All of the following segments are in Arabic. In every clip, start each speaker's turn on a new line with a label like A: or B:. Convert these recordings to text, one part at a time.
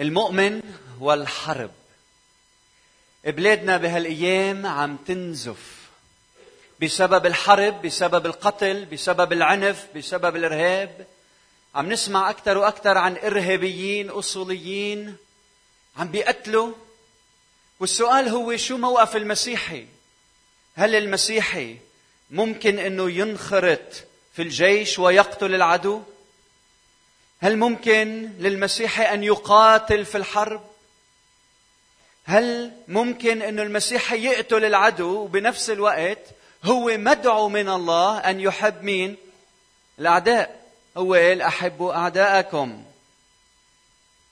A: المؤمن والحرب بلادنا بهالأيام عم تنزف. بسبب الحرب بسبب القتل بسبب العنف بسبب الإرهاب عم نسمع أكثر وأكثر عن إرهابيين أصوليين عم بيقتلوا. والسؤال هو شو موقف المسيحي؟ هل المسيحي ممكن إنه ينخرط في الجيش ويقتل العدو؟ هل ممكن للمسيحي أن يقاتل في الحرب هل ممكن أن المسيحي يقتل العدو وبنفس الوقت هو مدعو من الله أن يحب مين؟ الأعداء هو قال أحبوا أعداءكم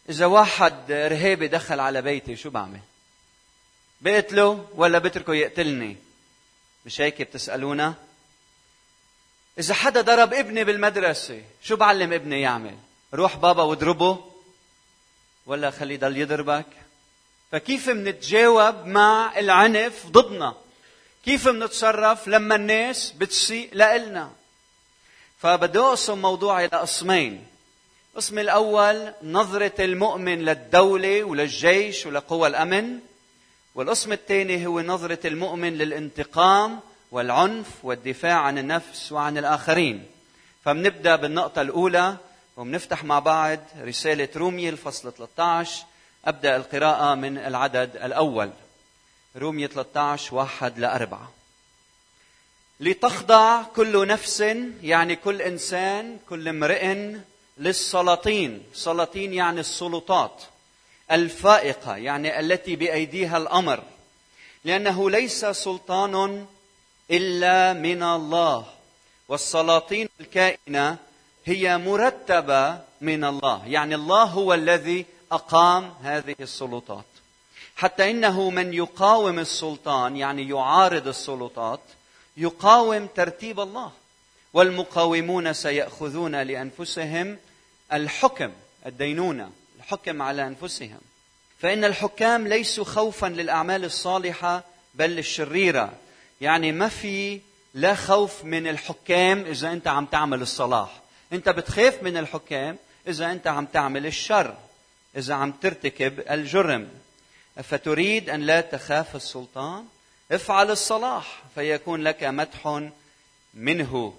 A: إذا واحد إرهابي دخل على بيتي شو بعمل؟ بقتله ولا بتركه يقتلني؟ مش هيك بتسألونا؟ إذا حدا ضرب ابني بالمدرسة شو بعلم ابني يعمل؟ روح بابا واضربه ولا خليه يضل يضربك؟ فكيف منتجاوب مع العنف ضدنا؟ كيف منتصرف لما الناس بتسيء لإلنا؟ فبدي أقسم موضوعي لقسمين القسم الأول نظرة المؤمن للدولة وللجيش ولقوى الأمن. والقسم الثاني هو نظرة المؤمن للانتقام والعنف والدفاع عن النفس وعن الآخرين. فبنبدأ بالنقطة الأولى وبنفتح مع بعض رسالة رومية الفصل 13 أبدأ القراءة من العدد الأول. رومية 13 واحد لأربعة لتخضع كل نفس يعني كل إنسان كل امرئ للسلاطين. سلاطين يعني السلطات. الفائقة يعني التي بأيديها الأمر. لأنه ليس سلطان إلا من الله. والسلاطين الكائنة هي مرتبة من الله. يعني الله هو الذي أقام هذه السلطات. حتى إنه من يقاوم السلطان يعني يعارض السلطات يقاوم ترتيب الله. والمقاومون سيأخذون لأنفسهم الحكم الدينونة الحكم على أنفسهم. فإن الحكام ليسوا خوفا للأعمال الصالحة بل الشريره يعني ما في لا خوف من الحكام إذا أنت عم تعمل الصلاح. انت بتخاف من الحكام إذا انت عم تعمل الشر إذا عم ترتكب الجرم. فتريد أن لا تخاف السلطان؟ افعل الصلاح فيكون لك مدح منه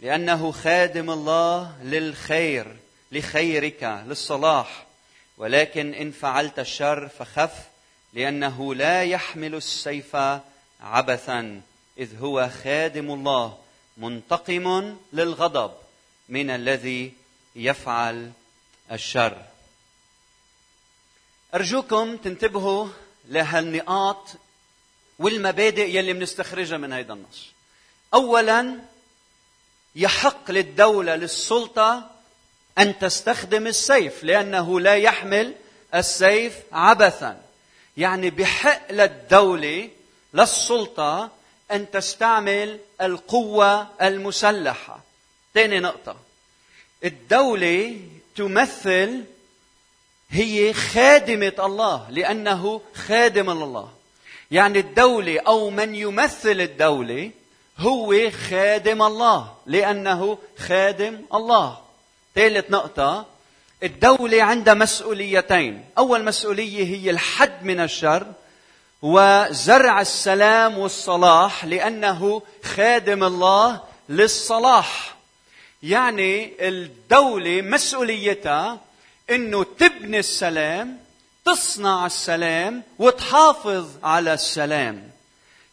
A: لأنه خادم الله للخير لخيرك للصلاح. ولكن إن فعلت الشر فخف لأنه لا يحمل السيف عبثا إذ هو خادم الله منتقم للغضب. من الذي يفعل الشر أرجوكم تنتبهوا لهالنقاط والمبادئ يلي بنستخرجها من هذا النص. أولا يحق للدولة للسلطة أن تستخدم السيف لأنه لا يحمل السيف عبثا. يعني بحق للدولة للسلطة أن تستعمل القوة المسلحة. ثاني نقطة. الدولة تمثل هي خادمة الله لأنه خادم الله. يعني الدولة أو من يمثل الدولة هو خادم الله لأنه خادم الله. ثالث نقطة الدولة عندها مسؤوليتين. أول مسؤولية هي الحد من الشر وزرع السلام والصلاح لأنه خادم الله للصلاح. يعني الدولة مسؤوليتها إنه تبني السلام تصنع السلام وتحافظ على السلام.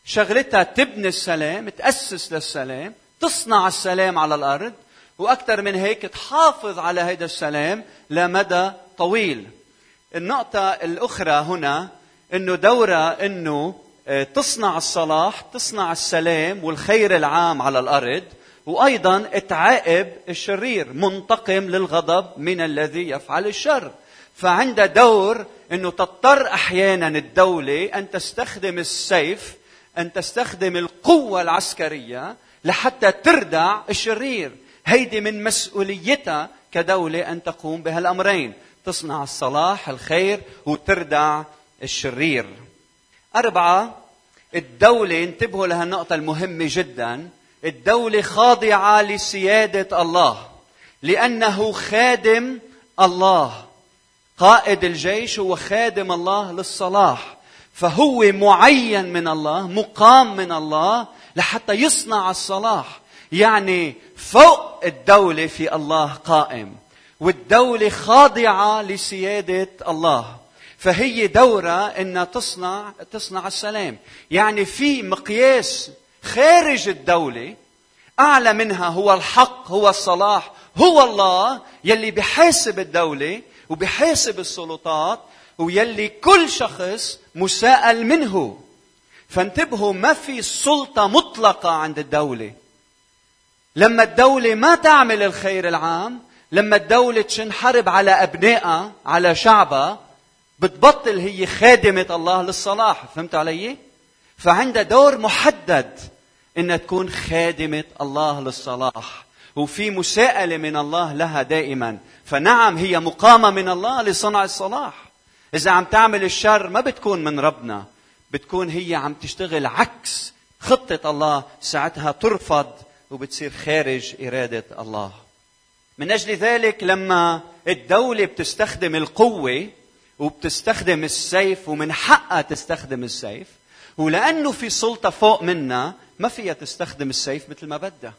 A: شغلتها تبني السلام تأسس للسلام تصنع السلام على الأرض وأكثر من هيك تحافظ على هذا السلام لمدى طويل. النقطة الأخرى هنا أنه دورها أنه آه، تصنع الصلاح تصنع السلام والخير العام على الأرض. وأيضا تعاقب الشرير منتقم للغضب من الذي يفعل الشر. فعند دور إنه تضطر أحيانا الدولة أن تستخدم السيف أن تستخدم القوة العسكرية لحتى تردع الشرير. هيدي من مسؤوليتها كدولة أن تقوم بهالأمرين تصنع الصلاح الخير وتردع الشرير. أربعة الدولة انتبهوا لهالنقطة المهمة جدا. الدولة خاضعة لسيادة الله لأنه خادم الله. قائد الجيش هو خادم الله للصلاح. فهو معين من الله مقام من الله لحتى يصنع الصلاح. يعني فوق الدولة في الله قائم والدولة خاضعة لسيادة الله. فهي دورة إنها تصنع تصنع السلام. يعني في مقياس خارج الدولة أعلى منها هو الحق هو الصلاح هو الله يلي بحاسب الدولة وبحاسب السلطات ويلي كل شخص مساءل منه. فانتبهوا ما في سلطة مطلقة عند الدولة. لما الدولة ما تعمل الخير العام لما الدولة تنحرب على أبنائها على شعبها بتبطل هي خادمة الله للصلاح. فهمت علي؟ فعندها دور محدد انها تكون خادمة الله للصلاح. وفي مساءلة من الله لها دائما. فنعم هي مقامة من الله لصنع الصلاح. إذا عم تعمل الشر ما بتكون من ربنا. بتكون هي عم تشتغل عكس خطة الله ساعتها ترفض وبتصير خارج إرادة الله. من أجل ذلك لما الدولة بتستخدم القوة وبتستخدم السيف ومن حقها تستخدم السيف ولأنه في سلطة فوق منا ما فيها تستخدم السيف مثل ما بدها.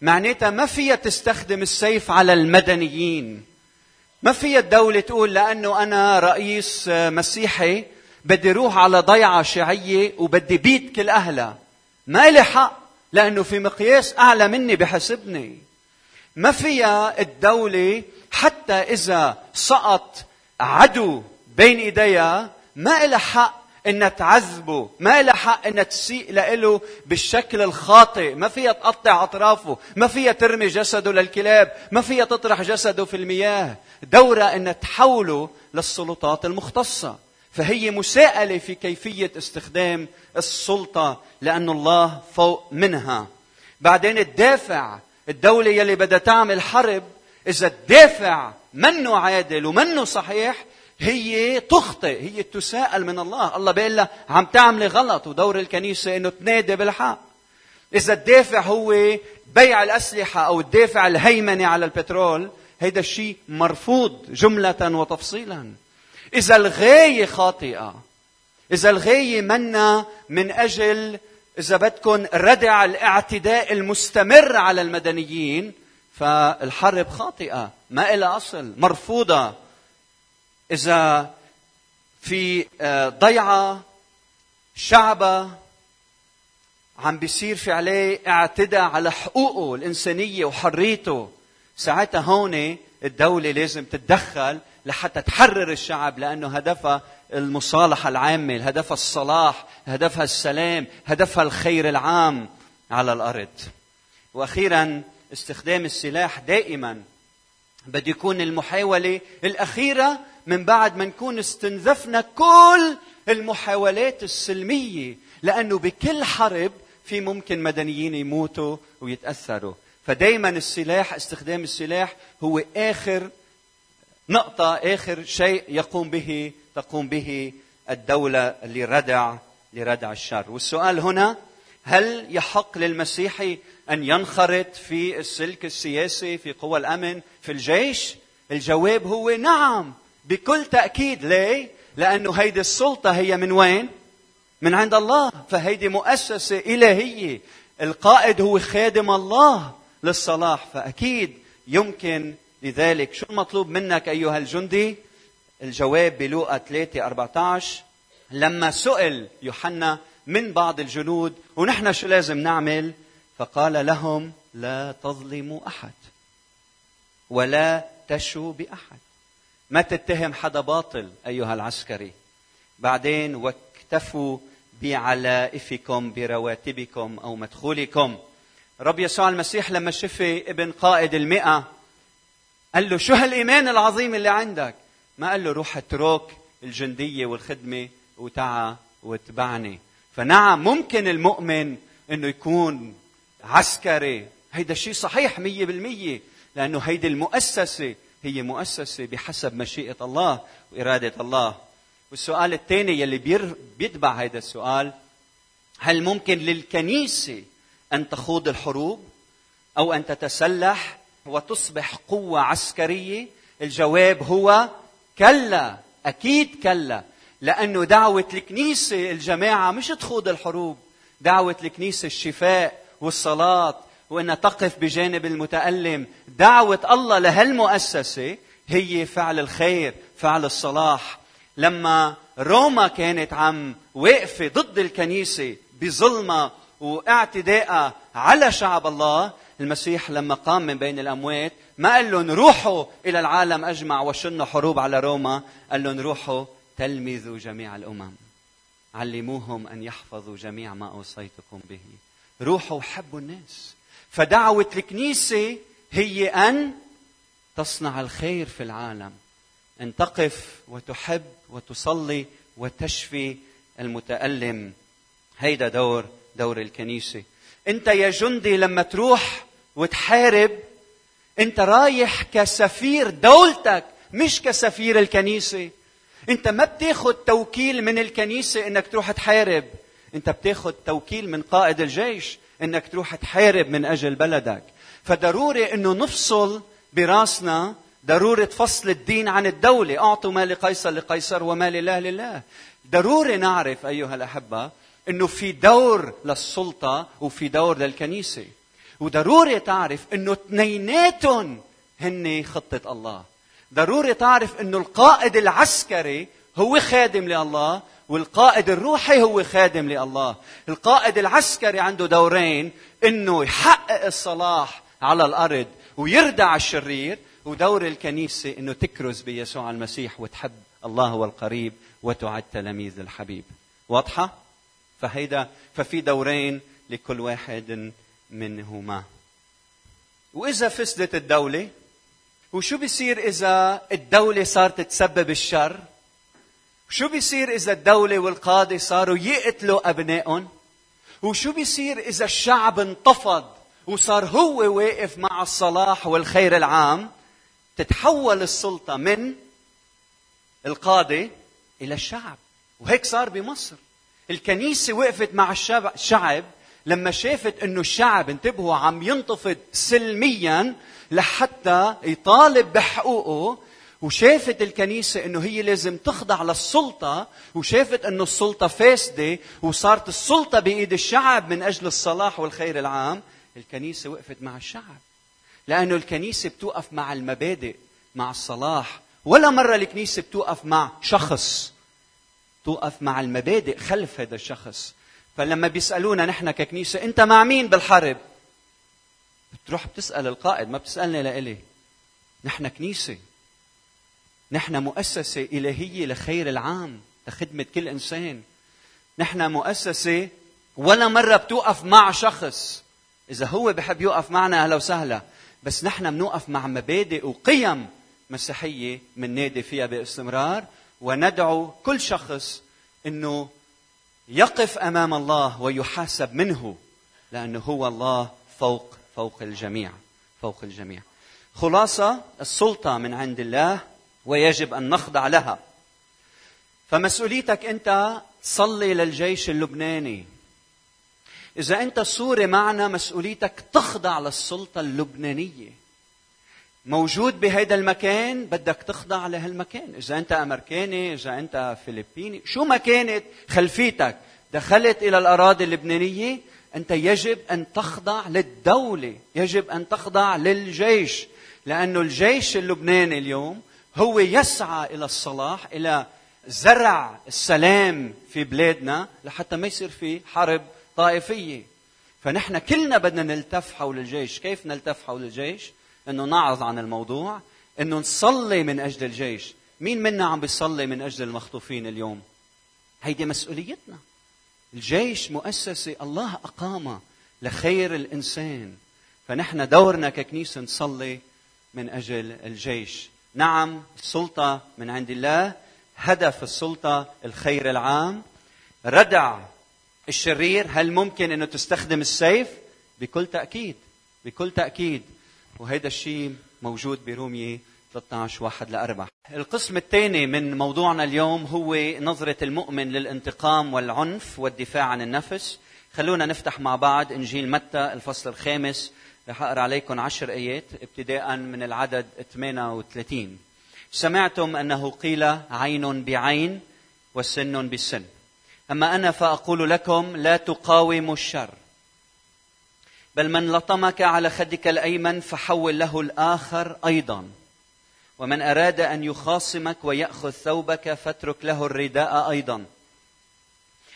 A: معناتها ما فيها تستخدم السيف على المدنيين. ما فيها الدولة تقول لأنه أنا رئيس مسيحي بدي روح على ضيعة شيعية وبدي بيت كل أهلها. ما لي حق لأنه في مقياس أعلى مني بحسبني. ما فيها الدولة حتى إذا سقط عدو بين إيديها ما لها حق انها تعذبه ما لها حق انها تسيء له بالشكل الخاطئ. ما فيها تقطع أطرافه ما فيها ترمي جسده للكلاب ما فيها تطرح جسده في المياه. دورها انها تحوله للسلطات المختصة. فهي مساءلة في كيفية استخدام السلطة لأن الله فوق منها. بعدين الدافع الدولة يلي بدها تعمل حرب إذا الدافع منه عادل ومنه صحيح هي تخطئ هي تساءل من الله. الله بيقول لها عم تعملي غلط ودور الكنيسة إنه تنادي بالحق. إذا الدافع هو بيع الأسلحة أو الدافع الهيمنة على البترول هيدا الشيء مرفوض جملة وتفصيلا. إذا الغاية خاطئة إذا الغاية منا من أجل إذا بدكم ردع الاعتداء المستمر على المدنيين فالحرب خاطئة ما إلها أصل مرفوضة. إذا في آه، ضيعة شعبة عم بيصير في عليه اعتداء على حقوقه الإنسانية وحريته ساعتها هون الدولة لازم تتدخل لحتى تحرر الشعب لأنه هدفها المصالحة العامة هدفها الصلاح هدفها السلام هدفها الخير العام على الأرض. وأخيرا استخدام السلاح دائما بده يكون المحاولة الأخيرة من بعد ما نكون استنزفنا كل المحاولات السلمية لأنه بكل حرب في ممكن مدنيين يموتوا ويتأثروا. فدائما السلاح استخدام السلاح هو آخر نقطة آخر شيء يقوم به تقوم به الدولة لردع لردع الشر. والسؤال هنا هل يحق للمسيحي أن ينخرط في السلك السياسي في قوى الأمن في الجيش؟ الجواب هو نعم. بكل تأكيد ليه؟ لأنه هيدي السلطة هي من وين؟ من عند الله فهيدي مؤسسة إلهية القائد هو خادم الله للصلاح فأكيد يمكن لذلك شو المطلوب منك أيها الجندي؟ الجواب بلوقا 3 14 لما سئل يوحنا من بعض الجنود ونحن شو لازم نعمل؟ فقال لهم لا تظلموا أحد ولا تشوا بأحد ما تتهم حدا باطل أيها العسكري. بعدين واكتفوا بعلائفكم برواتبكم أو مدخولكم. رب يسوع المسيح لما شفي ابن قائد المئة قال له شو هالإيمان العظيم اللي عندك؟ ما قال له روح اترك الجندية والخدمة وتعا واتبعني. فنعم ممكن المؤمن إنه يكون عسكري. هيدا الشيء صحيح مية بالمية لأنه هيدي المؤسسة هي مؤسسة بحسب مشيئة الله وإرادة الله. والسؤال الثاني يلي بيتبع هذا السؤال هل ممكن للكنيسة أن تخوض الحروب أو أن تتسلح وتصبح قوة عسكرية؟ الجواب هو كلا أكيد كلا لأنه دعوة الكنيسة الجماعة مش تخوض الحروب دعوة الكنيسة الشفاء والصلاة وانها تقف بجانب المتألم. دعوة الله لهالمؤسسه هي فعل الخير فعل الصلاح. لما روما كانت عم واقفه ضد الكنيسة بظلمها واعتدائها على شعب الله المسيح لما قام من بين الأموات ما قال لهم روحوا إلى العالم أجمع وشنوا حروب على روما قال لهم روحوا تلمذوا جميع الأمم. علموهم أن يحفظوا جميع ما أوصيتكم به. روحوا وحبوا الناس. فدعوة الكنيسة هي أن تصنع الخير في العالم. أن تقف وتحب وتصلي وتشفي المتألم. هيدا دور دور الكنيسة. أنت يا جندي لما تروح وتحارب أنت رايح كسفير دولتك مش كسفير الكنيسة. أنت ما بتاخذ توكيل من الكنيسة إنك تروح تحارب. أنت بتاخذ توكيل من قائد الجيش. إنك تروح تحارب من أجل بلدك. فضروري إنه نفصل براسنا ضرورة فصل الدين عن الدولة. أعطوا ما لقيصر لقيصر وما لله لله. ضروري نعرف أيها الأحبة أنه في دور للسلطة وفي دور للكنيسة. وضروري تعرف أنه اثنيناتهم هن خطة الله. ضروري تعرف أنه القائد العسكري هو خادم لله والقائد الروحي هو خادم لله. القائد العسكري عنده دورين إنه يحقق الصلاح على الأرض ويردع الشرير ودور الكنيسة أنه تكرز بيسوع المسيح وتحب الله هو القريب وتعد تلاميذ الحبيب. واضحة؟ فهيدا ففي دورين لكل واحد منهما. وإذا فسدت الدولة وشو بيصير إذا الدولة صارت تسبب الشر؟ شو بيصير إذا الدولة والقادة صاروا يقتلوا أبنائهم؟ وشو بيصير إذا الشعب انتفض وصار هو واقف مع الصلاح والخير العام؟ تتحول السلطة من القادة إلى الشعب. وهيك صار بمصر. الكنيسة وقفت مع الشعب لما شافت إنه الشعب انتبهوا عم ينتفض سلميا لحتى يطالب بحقوقه وشافت الكنيسة إنه هي لازم تخضع للسلطة وشافت إنه السلطة فاسدة وصارت السلطة بإيد الشعب من أجل الصلاح والخير العام. الكنيسة وقفت مع الشعب لأنه الكنيسة بتوقف مع المبادئ مع الصلاح ولا مرة الكنيسة بتوقف مع شخص توقف مع المبادئ خلف هذا الشخص. فلما بيسألونا نحن ككنيسة أنت مع مين بالحرب؟ بتروح بتسأل القائد ما بتسألني لإلي. نحن كنيسة. نحن مؤسسة إلهية لخير العام لخدمة كل إنسان. نحن مؤسسة ولا مرة بتوقف مع شخص. إذا هو بحب يوقف معنا أهلا وسهلا. بس نحن بنوقف مع مبادئ وقيم مسيحية من نادي فيها باستمرار وندعو كل شخص إنه يقف أمام الله ويحاسب منه لأنه هو الله فوق فوق الجميع فوق الجميع. خلاصة السلطة من عند الله ويجب أن نخضع لها. فمسؤوليتك أنت تصلي للجيش اللبناني. إذا أنت سوري معنا مسؤوليتك تخضع للسلطة اللبنانية. موجود بهذا المكان بدك تخضع لهالمكان. إذا أنت أمريكاني إذا أنت فلبيني شو ما كانت خلفيتك. دخلت إلى الأراضي اللبنانية أنت يجب أن تخضع للدولة يجب أن تخضع للجيش. لأنه الجيش اللبناني اليوم هو يسعى إلى الصلاح إلى زرع السلام في بلادنا لحتى ما يصير في حرب طائفية. فنحن كلنا بدنا نلتف حول الجيش. كيف نلتف حول الجيش؟ إنه نعظ عن الموضوع إنه نصلي من أجل الجيش. مين منا عم بيصلي من أجل المخطوفين اليوم؟ هيدي مسؤوليتنا. الجيش مؤسسة الله اقامها لخير الإنسان. فنحن دورنا ككنيسة نصلي من أجل الجيش. نعم السلطة من عند الله هدف السلطة الخير العام. ردع الشرير هل ممكن إنه تستخدم السيف؟ بكل تأكيد بكل تأكيد. وهذا الشيء موجود برومية 13 واحد لأربعة. القسم الثاني من موضوعنا اليوم هو نظرة المؤمن للانتقام والعنف والدفاع عن النفس. خلونا نفتح مع بعض إنجيل متى الفصل الخامس. رح أقرأ عليكم عشر آيات ابتداء من العدد 38 سمعتم أنه قيل عين بعين وسن بسن أما أنا فأقول لكم لا تقاوموا الشر. بل من لطمك على خدك الأيمن فحول له الآخر أيضا. ومن أراد أن يخاصمك ويأخذ ثوبك فاترك له الرداء أيضا.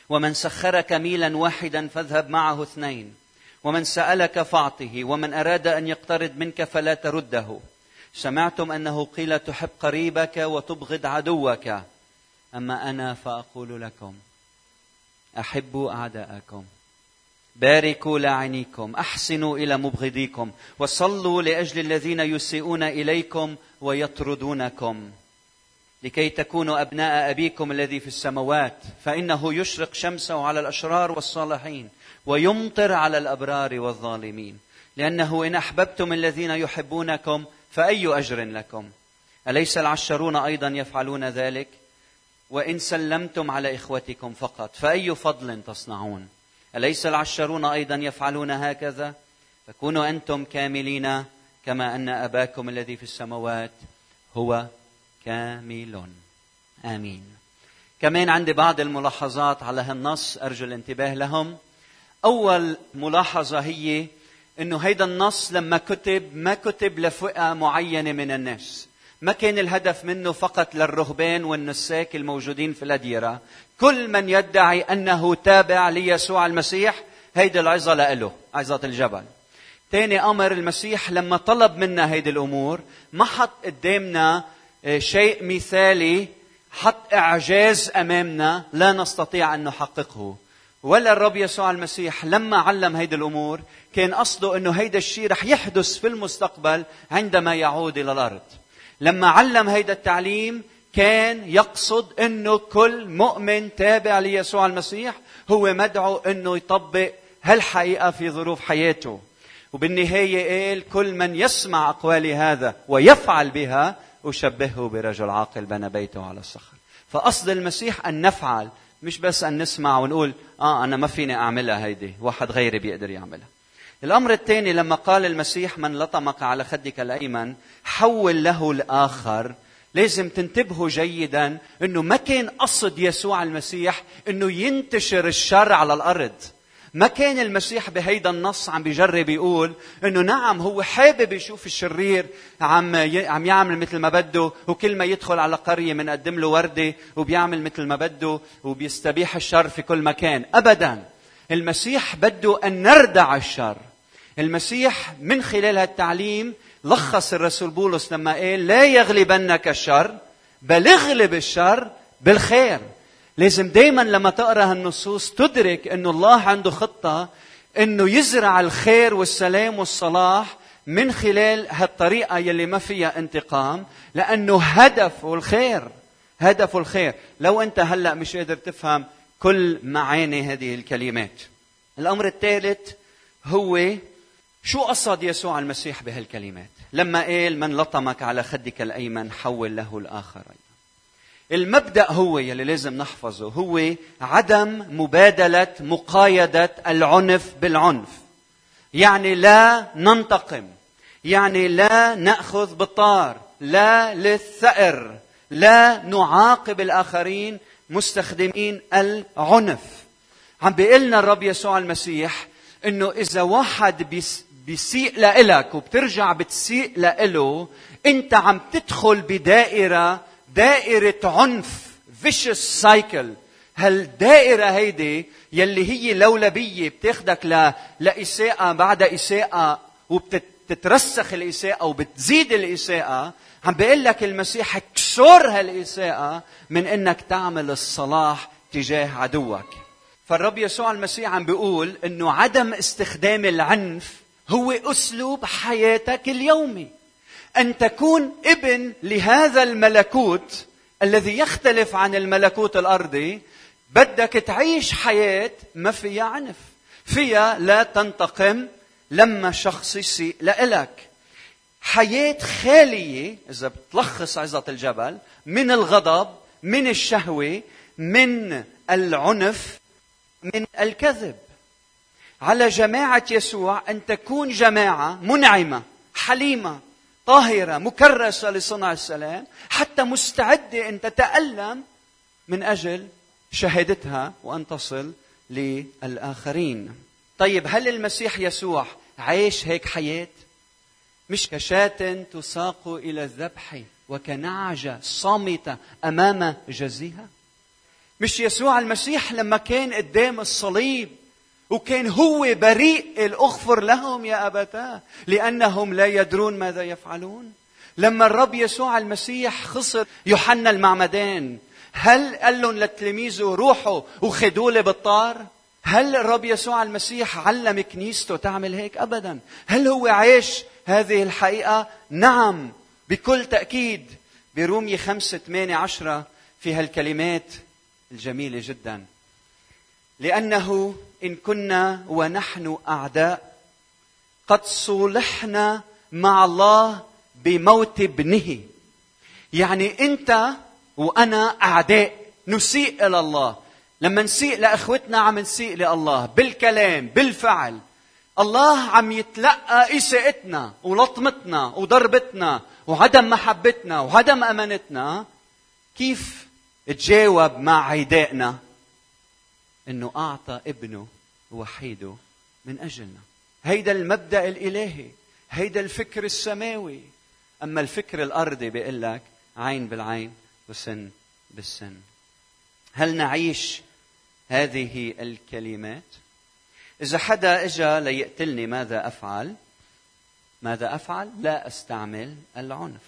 A: ومن سخرك ميلا واحدا فاذهب معه اثنين. ومن سألك فاعطه ومن أراد أن يقترض منك فلا ترده. سمعتم أنه قيل تحب قريبك وتبغض عدوك. أما أنا فأقول لكم أحبوا أعداءكم. باركوا لاعنيكم أحسنوا إلى مبغضيكم وصلوا لأجل الذين يسيئون إليكم ويطردونكم. لكي تكونوا أبناء أبيكم الذي في السماوات فإنه يشرق شمسه على الأشرار والصالحين. ويمطر على الأبرار والظالمين. لأنه إن أحببتم الذين يحبونكم فأي أجر لكم؟ أليس العشرون أيضا يفعلون ذلك؟ وإن سلمتم على إخوتكم فقط فأي فضل تصنعون؟ أليس العشرون أيضا يفعلون هكذا؟ فكونوا أنتم كاملين كما أن أباكم الذي في السماوات هو كامل. آمين. كمان عندي بعض الملاحظات على هالنص أرجو الانتباه لهم. أول ملاحظة هي إنه هيدا النص لما كتب ما كتب لفئة معينة من الناس. ما كان الهدف منه فقط للرهبان والنساك الموجودين في الأديرة. كل من يدعي أنه تابع ليسوع المسيح هيدي العظة لإله عظة الجبل. ثاني أمر المسيح لما طلب منا هيدي الأمور ما حط قدامنا آه، شيء مثالي حط إعجاز أمامنا لا نستطيع أن نحققه. ولا الرب يسوع المسيح لما علم هيدي الأمور كان قصده أنه هيدا الشيء رح يحدث في المستقبل عندما يعود إلى الأرض. لما علم هيدا التعليم كان يقصد إنه كل مؤمن تابع ليسوع المسيح هو مدعو إنه يطبق هالحقيقة في ظروف حياته. وبالنهاية قال كل من يسمع أقوالي هذا ويفعل بها أشبهه برجل عاقل بنى بيته على الصخر. فقصد المسيح أن نفعل مش بس أن نسمع ونقول آه أنا ما فيني أعملها هيدي واحد غيري بيقدر يعملها. الأمر الثاني لما قال المسيح من لطمك على خدك الأيمن حول له الآخر. لازم تنتبهوا جيدا إنه ما كان قصد يسوع المسيح إنه ينتشر الشر على الأرض. ما كان المسيح بهيدا النص عم بيجرب يقول إنه نعم هو حابب يشوف الشرير عم عم يعمل مثل ما بده وكل ما يدخل على قرية بنقدم له وردة وبيعمل مثل ما بده وبيستبيح الشر في كل مكان. ابدا المسيح بده أن نردع الشر. المسيح من خلال هالتعليم لخص الرسول بولس لما قال لا يغلبنك الشر بل اغلب الشر بالخير. لازم دايما لما تقرأ هالنصوص تدرك إنه الله عنده خطة إنه يزرع الخير والسلام والصلاح من خلال هالطريقة يلي ما فيها انتقام لأنه هدفه الخير هدفه الخير. لو أنت هلأ مش قادر تفهم كل معاني هذه الكلمات. الأمر الثالث هو شو قصد يسوع المسيح بهالكلمات؟ لما قال من لطمك على خدك الأيمن حول له الآخر المبدأ هو يلي لازم نحفظه هو عدم مبادلة مقايده العنف بالعنف. يعني لا ننتقم يعني لا نأخذ بالطار لا للثأر لا نعاقب الآخرين مستخدمين العنف. عم بيقول لنا الرب يسوع المسيح إنه إذا واحد بيسيء لإلك وبترجع بتسيء لإله أنت عم تدخل بدائرة دائرة عنف vicious سايكل هالدائره هيدي يلي هي لولبية بتاخدك ل... لإساءة بعد إساءة وبتترسخ الإساءة وبتزيد الإساءة عم بيقول لك المسيح اكسر هالإساءة من إنك تعمل الصلاح تجاه عدوك. فالرب يسوع المسيح عم بيقول إنه عدم استخدام العنف هو أسلوب حياتك اليومي. أن تكون ابن لهذا الملكوت الذي يختلف عن الملكوت الأرضي بدك تعيش حياة ما فيها عنف فيها لا تنتقم لما شخص يسيء لإلك. حياة خالية إذا بتلخص عظة الجبل من الغضب من الشهوة من العنف من الكذب. على جماعة يسوع أن تكون جماعة منعمة حليمة. طاهرة مكرسة لصنع السلام حتى مستعدة أن تتألم من أجل شهادتها وأن تصل للآخرين طيب هل المسيح يسوع عايش هيك حياة؟ مش كشاة تساق إلى الذبح وكنعجة صامتة أمام جزيها مش يسوع المسيح لما كان قدام الصليب وكان هو بريء الاغفر لهم يا أبتاه لأنهم لا يدرون ماذا يفعلون. لما الرب يسوع المسيح خسر يوحنا المعمدان هل قال لهم لتلاميذه روحوا وخدوا لي بالطار هل الرب يسوع المسيح علم كنيسته تعمل هيك؟ ابدا. هل هو عاش هذه الحقيقة نعم بكل تأكيد. برومية خمسة ثمانية عشرة في هالكلمات الجميلة جدا. لأنه إن كنا ونحن أعداء قد صلحنا مع الله بموت ابنه. يعني أنت وأنا أعداء نسيء إلى الله. لما نسيء لأخوتنا عم نسيء لله بالكلام بالفعل. الله عم يتلقى إساءتنا ولطمتنا وضربتنا وعدم محبتنا وعدم أمانتنا. كيف تجاوب مع عدائنا؟ إنه أعطى ابنه وحيده من أجلنا. هيدا المبدأ الإلهي هيدا الفكر السماوي. أما الفكر الأرضي بيقول لك عين بالعين وسن بالسن. هل نعيش هذه الكلمات؟ إذا حدا إجا ليقتلني ماذا أفعل؟ ماذا أفعل؟ لا أستعمل العنف.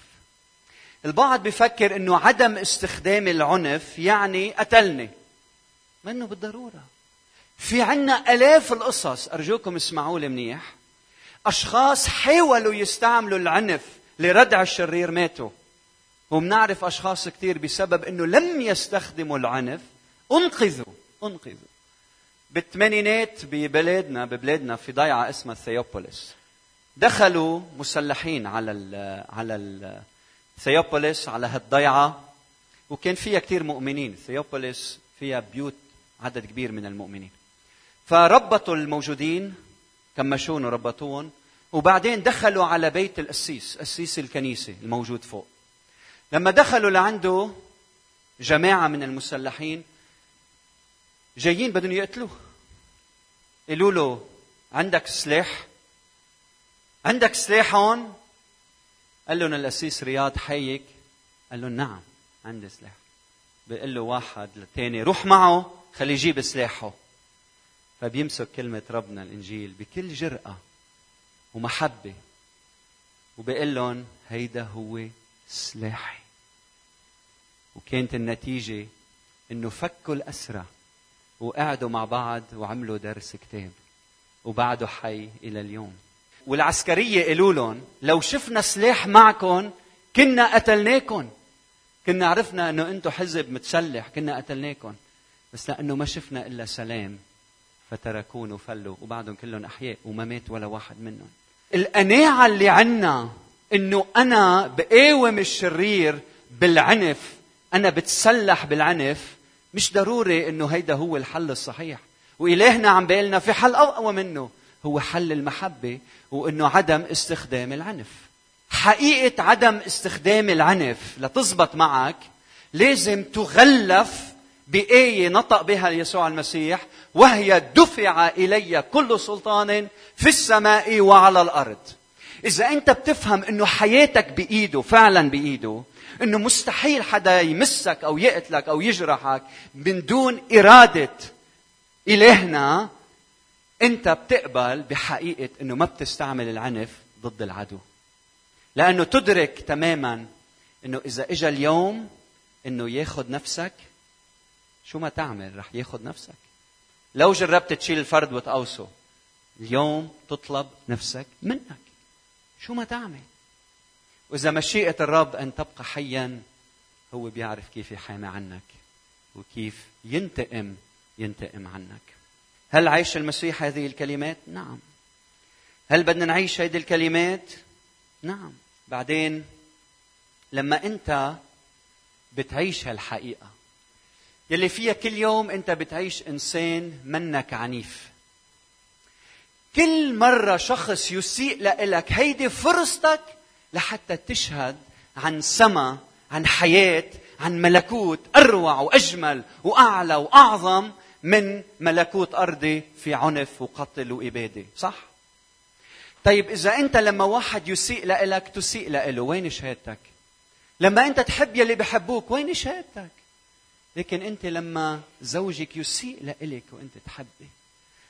A: البعض بيفكر إنه عدم استخدام العنف يعني قتلني. منه بالضرورة. في عنا آلاف القصص أرجوكم اسمعوا لي منيح. أشخاص حاولوا يستعملوا العنف لردع الشرير ماتوا. وبنعرف أشخاص كثير بسبب إنه لم يستخدموا العنف. أنقذوا أنقذوا. بالثمانينات ببلادنا ببلادنا في ضيعة اسمها ثيوبوليس. دخلوا مسلحين على ال على ال ثيوبوليس على هالضيعة. وكان فيها كثير مؤمنين. ثيوبوليس فيها بيوت عدد كبير من المؤمنين. فربطوا الموجودين كمشون وربطوهم وبعدين دخلوا على بيت القسيس قسيس الكنيسة الموجود فوق. لما دخلوا لعنده جماعة من المسلحين جايين بدهم يقتلوه. قالوا له عندك سلاح؟ عندك سلاح هون؟ قال لهم القسيس رياض حيك قال لهم نعم عندي سلاح. بيقول له واحد للثاني روح معه. خليه يجيب سلاحه. فبيمسك كلمة ربنا الإنجيل بكل جرأة ومحبة وبيقول لهم هيدا هو سلاحي. وكانت النتيجة إنه فكوا الأسرى وقعدوا مع بعض وعملوا درس كتاب وبعده حي إلى اليوم. والعسكرية قالوا لهم لو شفنا سلاح معكم كنا قتلناكم. كنا عرفنا إنه أنتم حزب متسلح كنا قتلناكم. بس لأنه ما شفنا إلا سلام فتركون وفلوا وبعدهم كلهم أحياء وما مات ولا واحد منهم. القناعة اللي عنا إنه أنا بقاوم الشرير بالعنف أنا بتسلح بالعنف مش ضروري إنه هيدا هو الحل الصحيح. وإلهنا عم بيقلنا في حل أقوى منه هو حل المحبة وإنه عدم استخدام العنف. حقيقة عدم استخدام العنف لتزبط معك لازم تغلف بآية نطق بها يسوع المسيح وهي دفع إلي كل سلطان في السماء وعلى الأرض. إذا أنت بتفهم أنه حياتك بإيده فعلا بإيده أنه مستحيل حدا يمسك أو يقتلك أو يجرحك من دون إرادة إلهنا أنت بتقبل بحقيقة أنه ما بتستعمل العنف ضد العدو. لأنه تدرك تماما أنه إذا إجا اليوم أنه ياخذ نفسك شو ما تعمل؟ رح ياخذ نفسك. لو جربت تشيل الفرد وتقوسه اليوم تطلب نفسك منك. شو ما تعمل؟ وإذا مشيئة الرب أن تبقى حيا هو بيعرف كيف يحامي عنك وكيف ينتقم ينتقم عنك. هل عيش المسيح هذه الكلمات؟ نعم. هل بدنا نعيش هذه الكلمات؟ نعم. بعدين لما أنت بتعيش هالحقيقة يلي فيها كل يوم انت بتعيش انسان منك عنيف. كل مرة شخص يسيء لك هيدي فرصتك لحتى تشهد عن سما عن حياة عن ملكوت أروع وأجمل وأعلى وأعظم من ملكوت أرضي في عنف وقتل وإبادة صح؟ طيب إذا أنت لما واحد يسيء لك تسيء له وين شهادتك؟ لما أنت تحب يلي بحبوك وين شهادتك؟ لكن انت لما زوجك يسيء لك وانت تحبي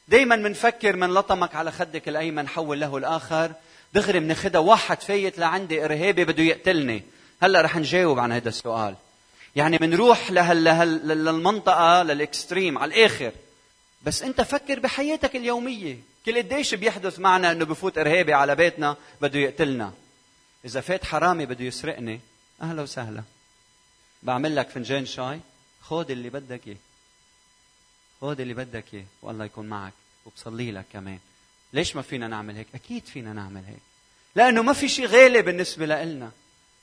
A: دايما منفكر من لطمك على خدك الأيمن حول له الآخر. دغري بناخذها واحد فايت لعندي إرهابي بده يقتلني. هلأ رح نجاوب عن هذا السؤال. يعني بنروح لهال للمنطقة لل extreme على الآخر. بس انت فكر بحياتك اليومية. كل قديش بيحدث معنا إنه بفوت إرهابي على بيتنا بده يقتلنا. إذا فات حرامي بده يسرقني أهلا وسهلا. بعمل لك فنجان شاي. خذ اللي بدك اياه خذ اللي بدك اياه والله يكون معك وبصلي لك كمان. ليش ما فينا نعمل هيك؟ أكيد فينا نعمل هيك. لأنه ما في شيء غالي بالنسبة لنا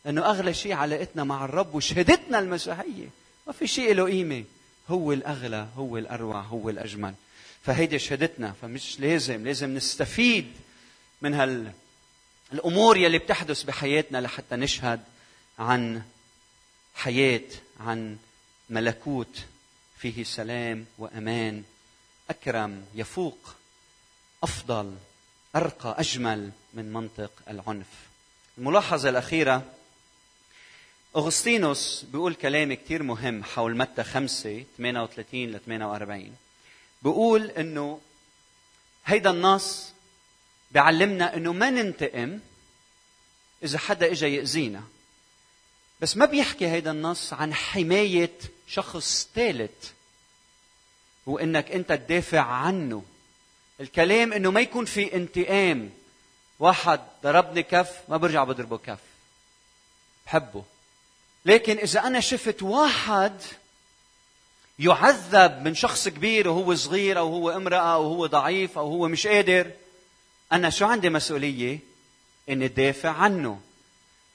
A: إنه أغلى شيء علاقتنا مع الرب وشهادتنا المسيحية. ما في شيء له قيمة. هو الأغلى هو الأروع هو الأجمل. فهيدي شهادتنا. فمش لازم لازم نستفيد من هال الأمور يلي بتحدث بحياتنا لحتى نشهد عن حياة عن ملكوت فيه سلام وأمان. أكرم يفوق أفضل أرقى أجمل من منطق العنف. الملاحظة الأخيرة أغسطينوس بيقول كلام كتير مهم حول متى 5 38 ل 48 بيقول إنه هيدا النص بيعلمنا إنه ما ننتقم إذا حدا اجى يأذينا. بس ما بيحكي هيدا النص عن حماية شخص ثالث وانك أنت تدافع عنه. الكلام إنه ما يكون في انتقام. واحد ضربني كف ما برجع بضربه كف. بحبه. لكن إذا أنا شفت واحد يعذب من شخص كبير وهو صغير أو هو امرأة أو هو ضعيف أو هو مش قادر أنا شو عندي مسؤولية؟ إني دافع عنه.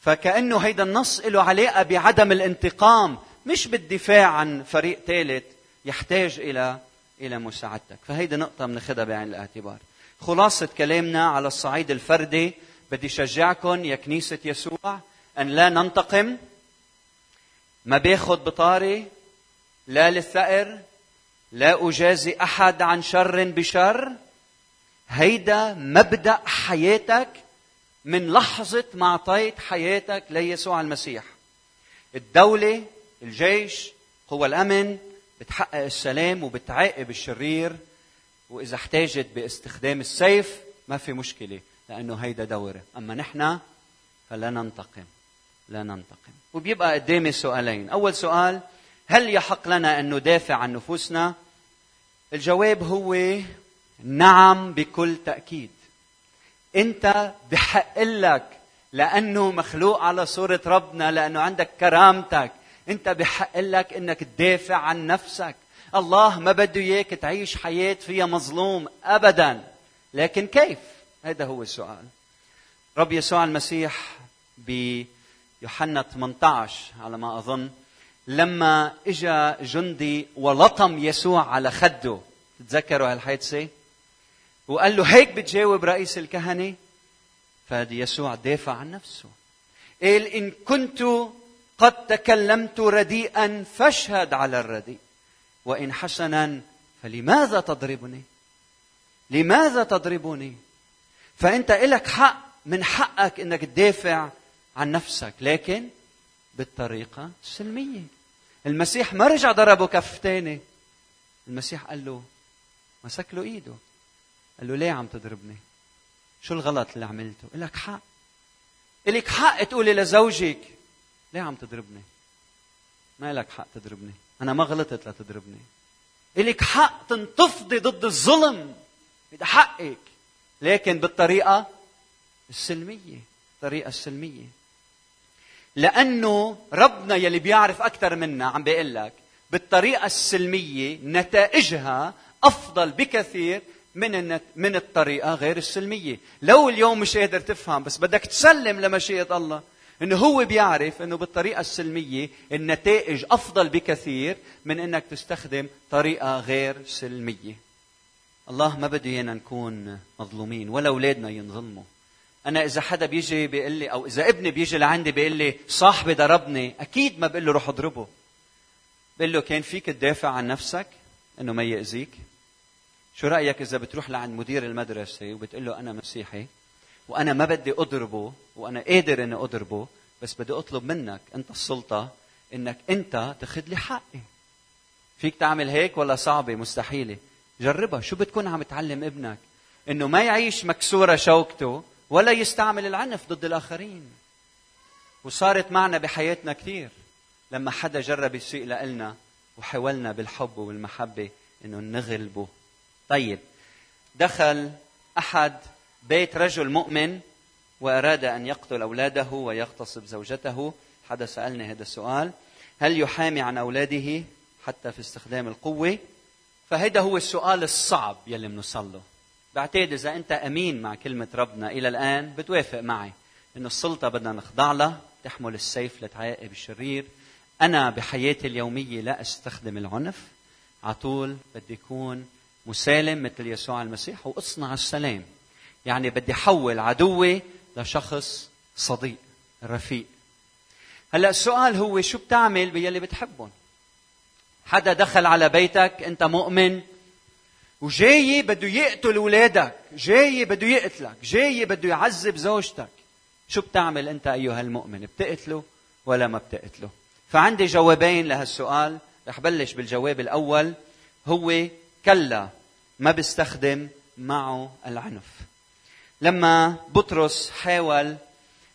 A: فكأنه هيدا النص له علاقه بعدم الانتقام مش بالدفاع عن فريق ثالث يحتاج إلى إلى مساعدتك. فهيدي نقطة بناخذها بعين الاعتبار. خلاصة كلامنا على الصعيد الفردي بدي شجعكم يا كنيسة يسوع أن لا ننتقم. ما باخذ بطاري لا للثأر لا أجازي أحد عن شر بشر. هيدا مبدأ حياتك من لحظة ما أعطيت حياتك ليسوع المسيح. الدولة الجيش قوى الأمن بتحقق السلام وبتعاقب الشرير وإذا احتاجت باستخدام السيف ما في مشكلة لأنه هيدا دورة. أما نحن فلا ننتقم لا ننتقم. وبيبقى قدامي سؤالين. أول سؤال هل يحق لنا أن ندافع عن نفوسنا؟ الجواب هو نعم بكل تأكيد. أنت بحق لك لأنه مخلوق على صورة ربنا لأنه عندك كرامتك. أنت بحق لك أنك تدافع عن نفسك. الله ما بده إياك تعيش حياة فيها مظلوم أبدا. لكن كيف؟ هذا هو السؤال. رب يسوع المسيح بيوحنا 18 على ما أظن لما اجى جندي ولطم يسوع على خده. تتذكروا هالحادثة؟ وقال له هيك بتجاوب رئيس الكهنة؟ فيسوع دافع عن نفسه. قال إن كنت قد تكلمت رديئا فاشهد على الرديء وإن حسنا فلماذا تضربني؟ لماذا تضربني؟ فأنت لك حق من حقك إنك تدافع عن نفسك لكن بالطريقة السلمية. المسيح ما رجع ضربه كف تاني المسيح قال له مسك له إيده. قال له ليه عم تضربني؟ شو الغلط اللي عملته؟ لك حق. لك حق تقولي لزوجك. ليه عم تضربني؟ ما لك حق تضربني. أنا ما غلطت لتضربني. لك حق تنتفضي ضد الظلم هذا حقك لكن بالطريقة السلمية الطريقة السلمية. لأنه ربنا يلي بيعرف أكثر منا عم بيقول لك بالطريقة السلمية نتائجها أفضل بكثير من من الطريقة غير السلمية. لو اليوم مش قادر تفهم بس بدك تسلم لمشيئه الله. إنه هو بيعرف إنه بالطريقة السلمية النتائج أفضل بكثير من إنك تستخدم طريقة غير سلمية. الله ما بده إيانا نكون مظلومين ولا أولادنا ينظلموا. أنا إذا حدا بيجي بيقول لي أو إذا ابني بيجي لعندي بيقول لي صاحبي ضربني. أكيد ما بقول له روح اضربه. بقول له كان فيك تدافع عن نفسك؟ إنه ما يأذيك. شو رأيك إذا بتروح لعند مدير المدرسة وبتقول له أنا مسيحي وأنا ما بدي أضربه وأنا قادر إني أضربه بس بدي أطلب منك أنت السلطة إنك أنت تاخذ لي حقي. فيك تعمل هيك ولا صعبة؟ مستحيلة. جربها. شو بتكون عم تعلم ابنك؟ إنه ما يعيش مكسورة شوكته ولا يستعمل العنف ضد الآخرين. وصارت معنا بحياتنا كثير. لما حدا جرب يسيء لنا وحاولنا بالحب والمحبة إنه نغلبه. طيب. دخل أحد بيت رجل مؤمن وأراد أن يقتل أولاده ويغتصب زوجته. حدا سألني هذا السؤال. هل يحامي عن أولاده حتى في استخدام القوة؟ فهذا هو السؤال الصعب يلي بنوصل له بعتقد إذا أنت أمين مع كلمة ربنا إلى الآن بتوافق معي إنه السلطة بدنا نخضع لها تحمل السيف لتعاقب الشرير. أنا بحياتي اليومية لا أستخدم العنف. على طول بدي اكون مسالم مثل يسوع المسيح واصنع السلام يعني بدي احول عدوي لشخص صديق رفيق. هلا السؤال هو شو بتعمل باللي بتحبهم؟ حدا دخل على بيتك انت مؤمن وجاي بده يقتل اولادك جاي بده يقتلك جاي بده يعذب زوجتك. شو بتعمل انت أيها المؤمن؟ بتقتله ولا ما بتقتله؟ فعندي جوابين لهالسؤال. رح بلش بالجواب الأول هو كلا. ما بيستخدم معه العنف لما بطرس حاول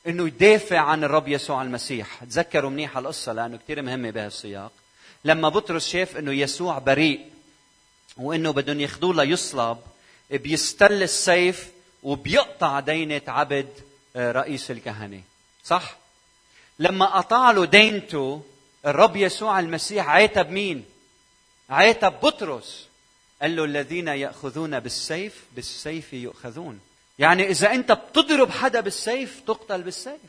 A: إنه يدافع عن الرب يسوع المسيح تذكروا منيح القصة لأنه كثير مهمة بهالسياق لما بطرس شاف إنه يسوع بريء وإنه بدهم ياخذوه ليصلب بيستل السيف وبيقطع دينة عبد آه، رئيس الكهنة صح؟ لما قطع له دينته الرب يسوع المسيح عاتب مين؟ عاتب بطرس قال له الذين يأخذون بالسيف بالسيف يؤخذون. يعني إذا أنت بتضرب حدا بالسيف تقتل بالسيف.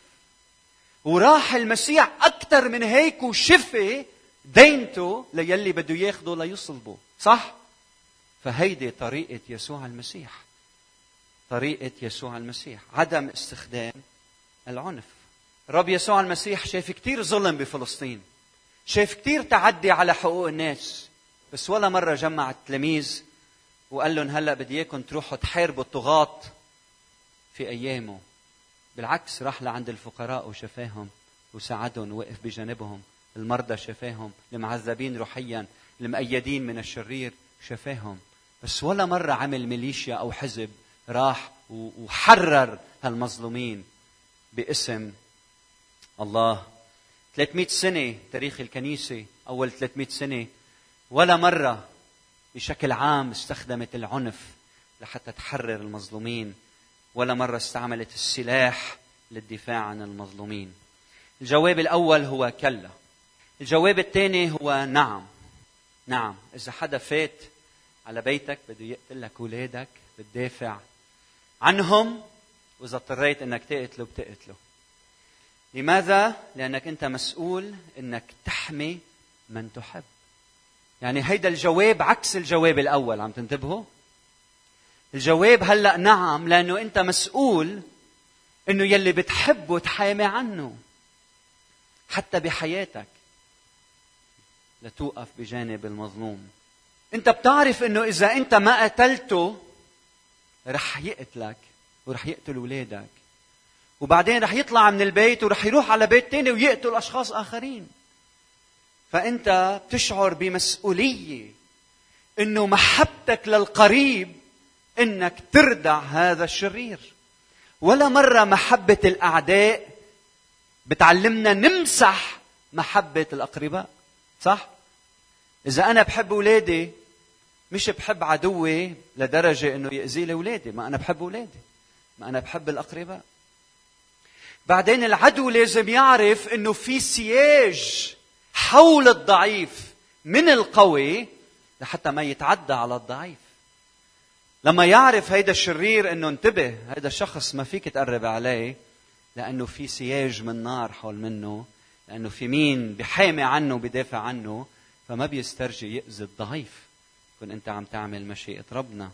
A: وراح المسيح أكثر من هيك وشفي دينته ليلي بده ياخده ليصلبه. صح؟ فهيدي طريقة يسوع المسيح. طريقة يسوع المسيح. عدم استخدام العنف. الرب يسوع المسيح شاف كثير ظلم بفلسطين. شاف كثير تعدي على حقوق الناس. بس ولا مرة جمع التلاميذ وقال لهم هلا بدي إياكم تروحوا تحاربوا الطغاة في أيامه. بالعكس راح لعند الفقراء وشفاهم وساعدهم ووقف بجانبهم المرضى شفاهم المعذبين روحيا المؤيدين من الشرير شفاهم. بس ولا مرة عمل ميليشيا أو حزب راح وحرر هالمظلومين باسم الله. 300 سنة تاريخ الكنيسة أول 300 سنة ولا مرة بشكل عام استخدمت العنف لحتى تحرر المظلومين ولا مرة استعملت السلاح للدفاع عن المظلومين. الجواب الأول هو كلا. الجواب الثاني هو نعم. نعم إذا حدا فات على بيتك بده يقتل لك اولادك بتدافع عنهم وإذا اضطريت إنك تقتله بتقتله. لماذا؟ لأنك أنت مسؤول إنك تحمي من تحب. يعني هيدا الجواب عكس الجواب الأول عم تنتبهوا؟ الجواب هلأ نعم لأنه أنت مسؤول إنه يلي بتحبه تحامي عنه حتى بحياتك. لتوقف بجانب المظلوم. أنت بتعرف إنه إذا أنت ما قتلته رح يقتلك ورح يقتل اولادك وبعدين رح يطلع من البيت ورح يروح على بيت تاني ويقتل أشخاص آخرين. فأنت بتشعر بمسؤولية إنه محبتك للقريب إنك تردع هذا الشرير ولا مرة محبة الأعداء بتعلمنا نمسح محبة الأقرباء صح إذا أنا بحب أولادي مش بحب عدوي لدرجة إنه يأذي لي أولادي، ما أنا بحب أولادي. ما أنا بحب الأقرباء. بعدين العدو لازم يعرف إنه في سياج حول الضعيف من القوي لحتى ما يتعدى على الضعيف. لما يعرف هيدا الشرير إنه انتبه هيدا الشخص ما فيك تقرب عليه لأنه في سياج من نار حول منه لأنه في مين بحامي عنه بدافع عنه فما بيسترجي يأذي الضعيف كن أنت عم تعمل مشيئة ربنا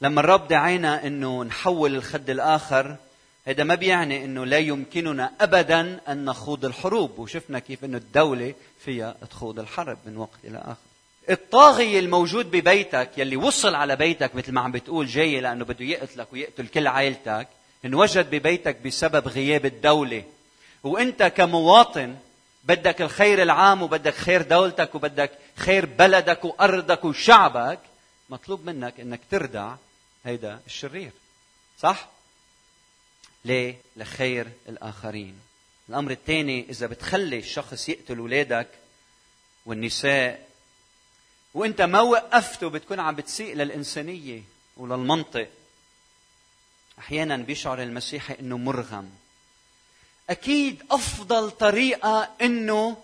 A: لما الرب دعينا إنه نحول الخد الآخر هذا ما بيعني إنه لا يمكننا ابدا أن نخوض الحروب. وشفنا كيف إنه الدولة فيها تخوض الحرب من وقت إلى آخر. الطاغية الموجود ببيتك يلي وصل على بيتك مثل ما عم بتقول جاي لأنه بده يقتلك ويقتل كل عائلتك انوجد ببيتك بسبب غياب الدولة. وإنت كمواطن بدك الخير العام وبدك خير دولتك وبدك خير بلدك وأرضك وشعبك مطلوب منك إنك تردع هيدا الشرير. صح؟ ليه؟ لخير الآخرين. الأمر الثاني إذا بتخلي الشخص يقتل اولادك والنساء وإنت ما وقفته بتكون عم بتسيء للإنسانية وللمنطق أحيانا بيشعر المسيحي إنه مرغم. أكيد أفضل طريقة إنه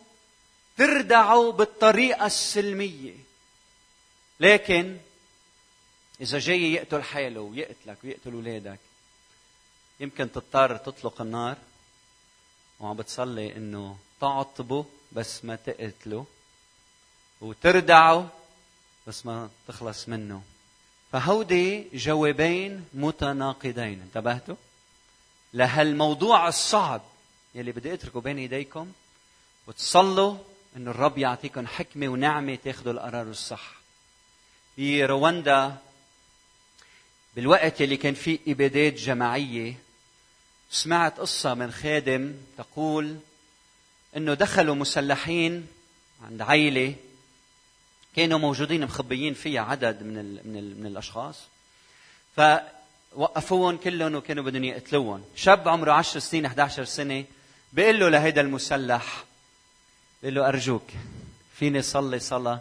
A: تردعه بالطريقة السلمية. لكن إذا جاي يقتل حاله ويقتلك ويقتل اولادك يمكن تضطر تطلق النار وعم بتصلي إنه تعطبه بس ما تقتله وتردعه بس ما تخلص منه. فهودي جوابين متناقضين انتبهتوا؟ لهالموضوع الصعب يلي بدي أتركه بين إيديكم وتصلوا إنه الرب يعطيكم حكمة ونعمة تاخذوا القرار الصح. برواندا بالوقت اللي كان فيه إبادات جماعية سمعت قصة من خادم تقول إنه دخلوا مسلحين عند عيلة كانوا موجودين مخبيين فيها عدد من ال من, ال من الأشخاص فوقفوهم كلهم وكانوا بدهم يقتلوهم. شاب عمره 10 سنين 11 سنة بيقول له لهيدا المسلح بيقول له أرجوك فيني صلي صلاة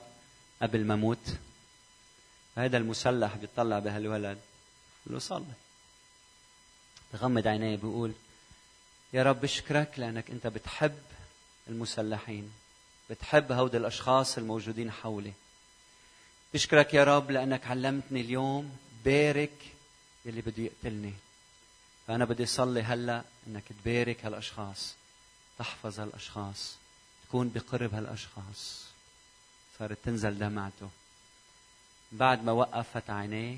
A: قبل ما أموت؟ هذا المسلح بيطلع بهالولد. بيقول له صلي. بغمض عينيه بيقول يا رب بشكرك لأنك أنت بتحب المسلحين بتحب هود الأشخاص الموجودين حولي. بشكرك يا رب لأنك علمتني اليوم بارك يلي بده يقتلني. فأنا بدي أصلي هلأ إنك تبارك هالأشخاص تحفظ هالأشخاص تكون بقرب هالأشخاص. صارت تنزل دمعته. بعد ما وقفت عينيه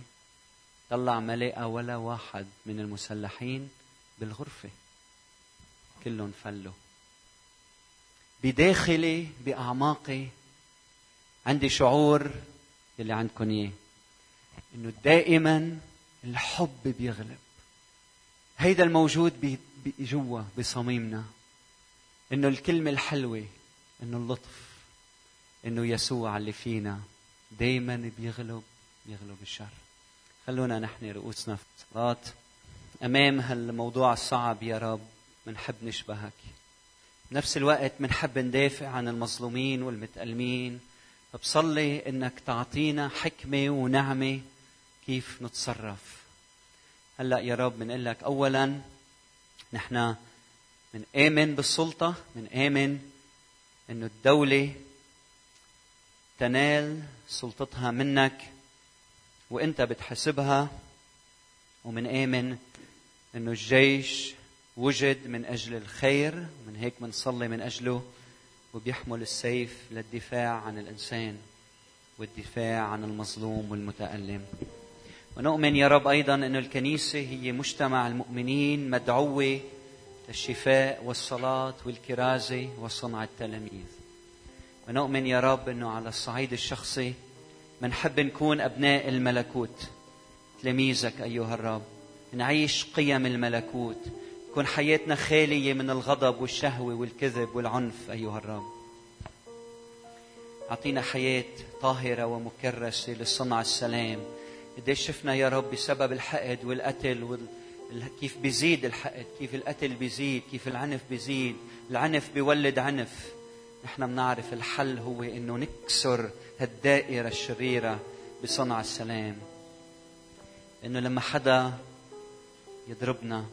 A: طلع ما لقى ولا واحد من المسلحين بالغرفة. كلهم فلوا. بداخلي بأعماقي عندي شعور اللي عندكم إياه إنه دائما الحب بيغلب. هيدا الموجود جوا بصميمنا. إنه الكلمة الحلوة إنه اللطف إنه يسوع اللي فينا دائما بيغلب بيغلب الشر. خلونا نحن رؤوسنا في الصلاة. أمام هالموضوع الصعب يا رب منحب نشبهك. بنفس الوقت منحب ندافع عن المظلومين والمتألمين. فبصلي إنك تعطينا حكمة ونعمة كيف نتصرف. هلأ يا رب بنقول لك اولا نحن من آمن بالسلطة من آمن أنه الدولة تنال سلطتها منك. وأنت بتحسبها ومن آمن أنه الجيش وجد من أجل الخير من هيك بنصلي من أجله وبيحمل السيف للدفاع عن الإنسان والدفاع عن المظلوم والمتألم. ونؤمن يا رب أيضا أن الكنيسة هي مجتمع المؤمنين مدعوة للشفاء والصلاة والكرازة وصنع التلاميذ. ونؤمن يا رب أنه على الصعيد الشخصي منحب نكون أبناء الملكوت. تلاميذك أيها الرب نعيش قيم الملكوت. تكون حياتنا خالية من الغضب والشهوة والكذب والعنف أيها الرب. أعطينا حياة طاهرة ومكرسة لصنع السلام. قديش شفنا يا رب بسبب الحقد والقتل وال... كيف بيزيد الحقد كيف القتل بيزيد كيف العنف بيزيد. العنف بيولد عنف. نحن بنعرف الحل هو إنه نكسر هالدائرة الشريرة بصنع السلام. إنه لما حدا يضربنا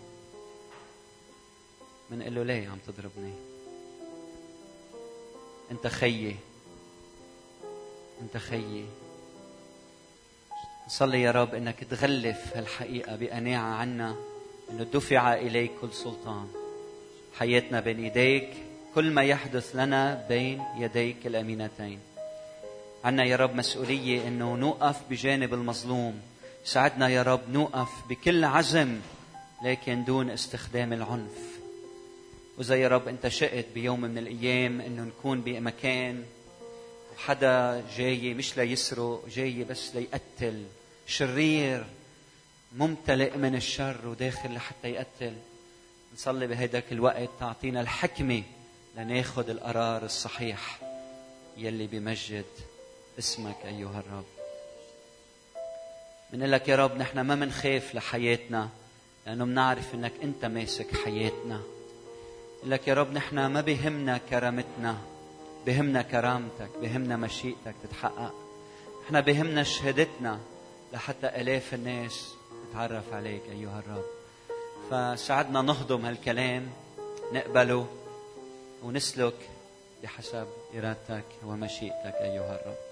A: بنقول له ليه عم تضربني؟ أنت خيي. أنت خيي. نصلي يا رب إنك تغلف هالحقيقة بقناعة عنا إنه دفع إليك كل سلطان. حياتنا بين إيديك كل ما يحدث لنا بين يديك الأمينتين. عنا يا رب مسؤولية إنه نوقف بجانب المظلوم. ساعدنا يا رب نوقف بكل عزم لكن دون استخدام العنف. وإذا يا رب أنت شئت بيوم من الأيام أنه نكون بمكان وحدا جاي مش ليسرق جاي بس ليقتل. شرير ممتلئ من الشر وداخل لحتى يقتل. نصلي بهيداك الوقت تعطينا الحكمة لناخذ القرار الصحيح. يلي بمجد اسمك أيها الرب. بنقول لك يا رب نحن ما منخاف لحياتنا لأنه بنعرف إنك أنت ماسك حياتنا. لك يا رب نحن ما بهمنا كرامتنا بهمنا كرامتك بهمنا مشيئتك تتحقق. نحن بهمنا شهادتنا لحتى آلاف الناس تتعرف عليك أيها الرب. فساعدنا نهضم هالكلام نقبله ونسلك بحسب إرادتك ومشيئتك أيها الرب.